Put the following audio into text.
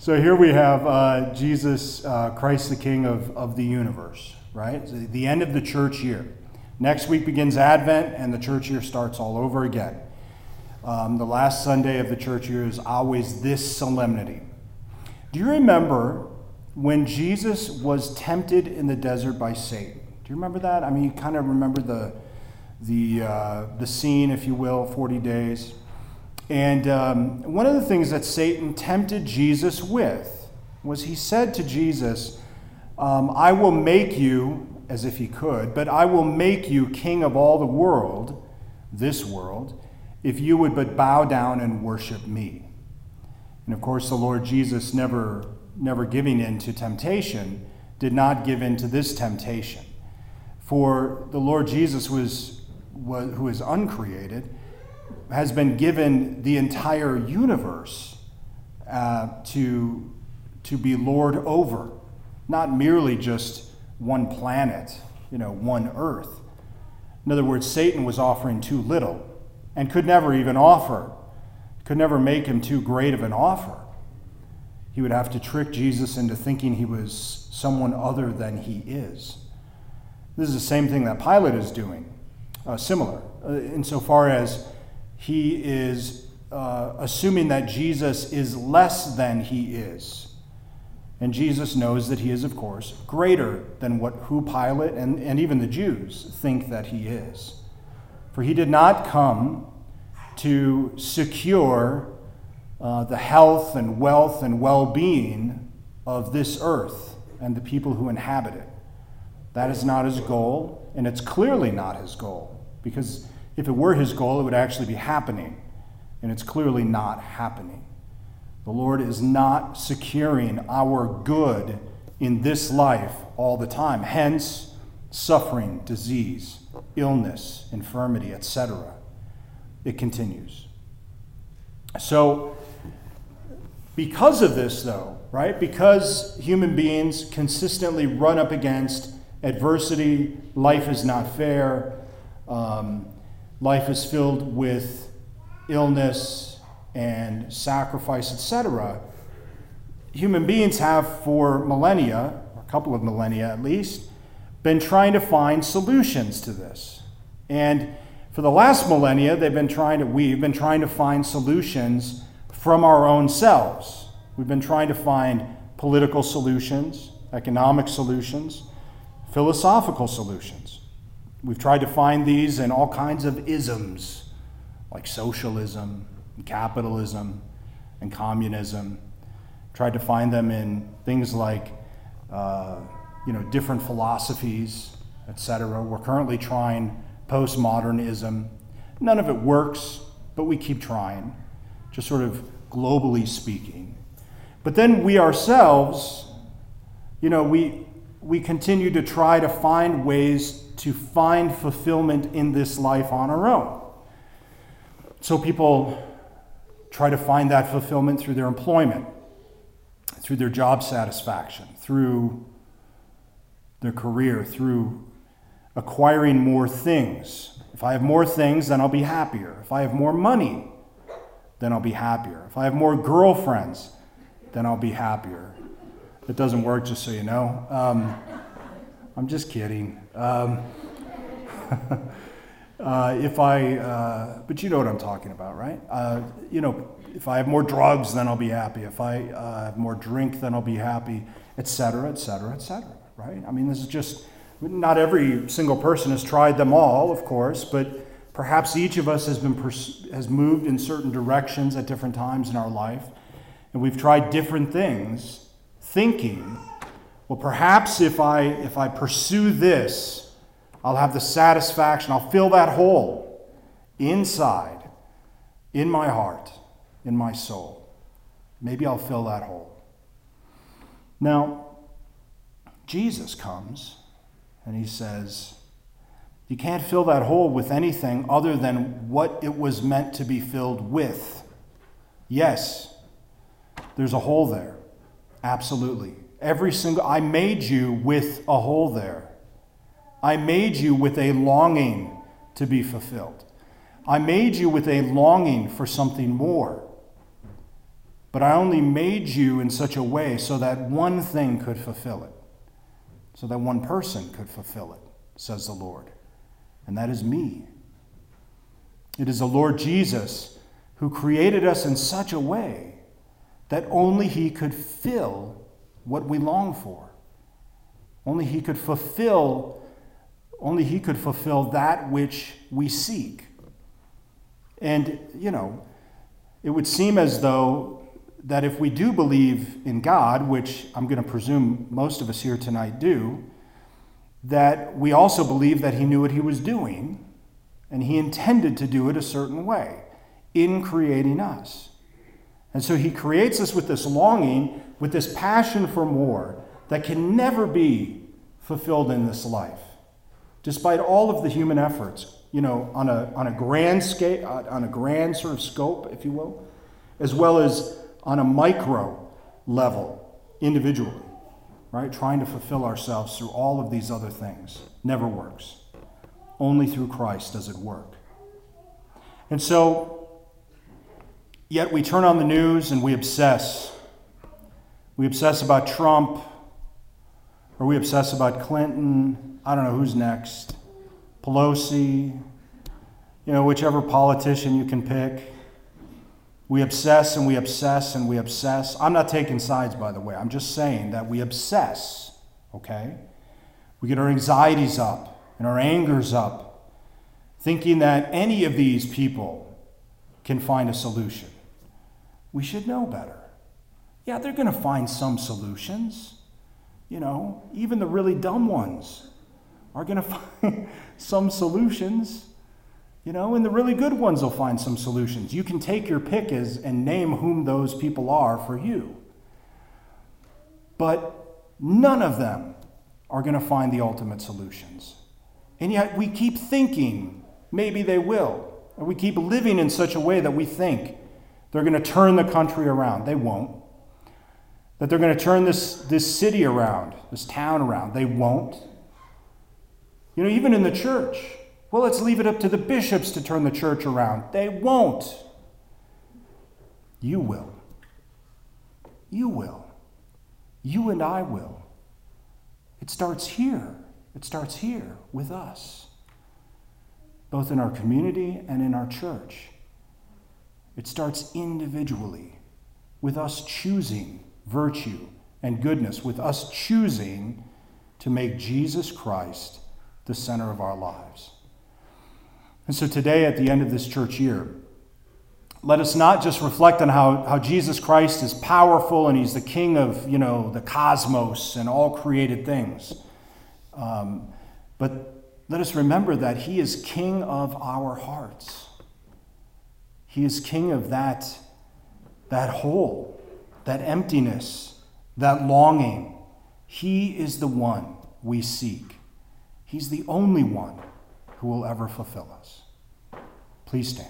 So here we have uh, Jesus, uh, Christ the King of, of the universe, right? The, the end of the church year. Next week begins Advent, and the church year starts all over again. Um, the last Sunday of the church year is always this solemnity. Do you remember when Jesus was tempted in the desert by Satan? Do you remember that? I mean, you kind of remember the, the, uh, the scene, if you will, 40 days. And um, one of the things that Satan tempted Jesus with was he said to Jesus, um, I will make you, as if he could, but I will make you king of all the world, this world, if you would but bow down and worship me. And of course, the Lord Jesus, never, never giving in to temptation, did not give in to this temptation. For the Lord Jesus was, was who is uncreated has been given the entire universe uh, to, to be Lord over, not merely just one planet, you know, one earth. In other words, Satan was offering too little and could never even offer, could never make him too great of an offer. He would have to trick Jesus into thinking he was someone other than he is. This is the same thing that Pilate is doing, uh, similar, uh, insofar as he is uh, assuming that Jesus is less than he is. And Jesus knows that he is, of course, greater than what who Pilate and, and even the Jews think that he is. For he did not come to secure uh, the health and wealth and well being of this earth and the people who inhabit it. That is not his goal, and it's clearly not his goal, because if it were his goal, it would actually be happening, and it's clearly not happening. The Lord is not securing our good in this life all the time. Hence, suffering, disease, illness, infirmity, etc. It continues. So, because of this, though, right? Because human beings consistently run up against adversity, life is not fair, um, life is filled with illness and sacrifice, etc., human beings have for millennia, or a couple of millennia at least, been trying to find solutions to this. And for the last millennia, they've been trying to, we've been trying to find solutions from our own selves. We've been trying to find political solutions, economic solutions, philosophical solutions. We've tried to find these in all kinds of isms, like socialism, and capitalism, and communism. Tried to find them in things like, uh, you know, different philosophies, etc. We're currently trying postmodernism. None of it works, but we keep trying, just sort of globally speaking. But then we ourselves, you know, we, we continue to try to find ways to find fulfillment in this life on our own. So people try to find that fulfillment through their employment, through their job satisfaction, through their career, through acquiring more things. If I have more things, then I'll be happier. If I have more money, then I'll be happier. If I have more girlfriends, then I'll be happier. It doesn't work, just so you know. Um, I'm just kidding. Um, uh, if I, uh, but you know what I'm talking about, right? Uh, you know, if I have more drugs, then I'll be happy. If I uh, have more drink, then I'll be happy, et cetera, et cetera, et cetera, right? I mean, this is just, not every single person has tried them all, of course, but perhaps each of us has been pers- has moved in certain directions at different times in our life, and we've tried different things, thinking well, perhaps if I, if I pursue this, I'll have the satisfaction, I'll fill that hole inside, in my heart, in my soul. Maybe I'll fill that hole. Now, Jesus comes and he says, You can't fill that hole with anything other than what it was meant to be filled with. Yes, there's a hole there. Absolutely. Every single, I made you with a hole there. I made you with a longing to be fulfilled. I made you with a longing for something more. But I only made you in such a way so that one thing could fulfill it, so that one person could fulfill it, says the Lord. And that is me. It is the Lord Jesus who created us in such a way that only He could fill what we long for. Only He could fulfill, only He could fulfill that which we seek. And, you know, it would seem as though that if we do believe in God, which I'm going to presume most of us here tonight do, that we also believe that He knew what He was doing and He intended to do it a certain way in creating us. And so He creates us with this longing, with this passion for more that can never be fulfilled in this life, despite all of the human efforts, you know, on a, on a grand scale, uh, on a grand sort of scope, if you will, as well as on a micro level individually, right? Trying to fulfill ourselves through all of these other things never works. Only through Christ does it work. And so, yet we turn on the news and we obsess. We obsess about Trump, or we obsess about Clinton. I don't know who's next. Pelosi, you know, whichever politician you can pick. We obsess and we obsess and we obsess. I'm not taking sides, by the way. I'm just saying that we obsess, okay? We get our anxieties up and our angers up, thinking that any of these people can find a solution. We should know better. Yeah, they're going to find some solutions. You know, even the really dumb ones are going to find some solutions. You know, and the really good ones will find some solutions. You can take your pick as, and name whom those people are for you. But none of them are going to find the ultimate solutions. And yet we keep thinking maybe they will. Or we keep living in such a way that we think they're going to turn the country around. They won't. That they're going to turn this, this city around, this town around. They won't. You know, even in the church, well, let's leave it up to the bishops to turn the church around. They won't. You will. You will. You and I will. It starts here. It starts here with us, both in our community and in our church. It starts individually with us choosing virtue and goodness, with us choosing to make Jesus Christ the center of our lives. And so today, at the end of this church year, let us not just reflect on how, how Jesus Christ is powerful and he's the king of, you know, the cosmos and all created things. Um, but let us remember that he is king of our hearts. He is king of that, that hole, that emptiness, that longing. He is the one we seek. He's the only one who will ever fulfill us. Please stand.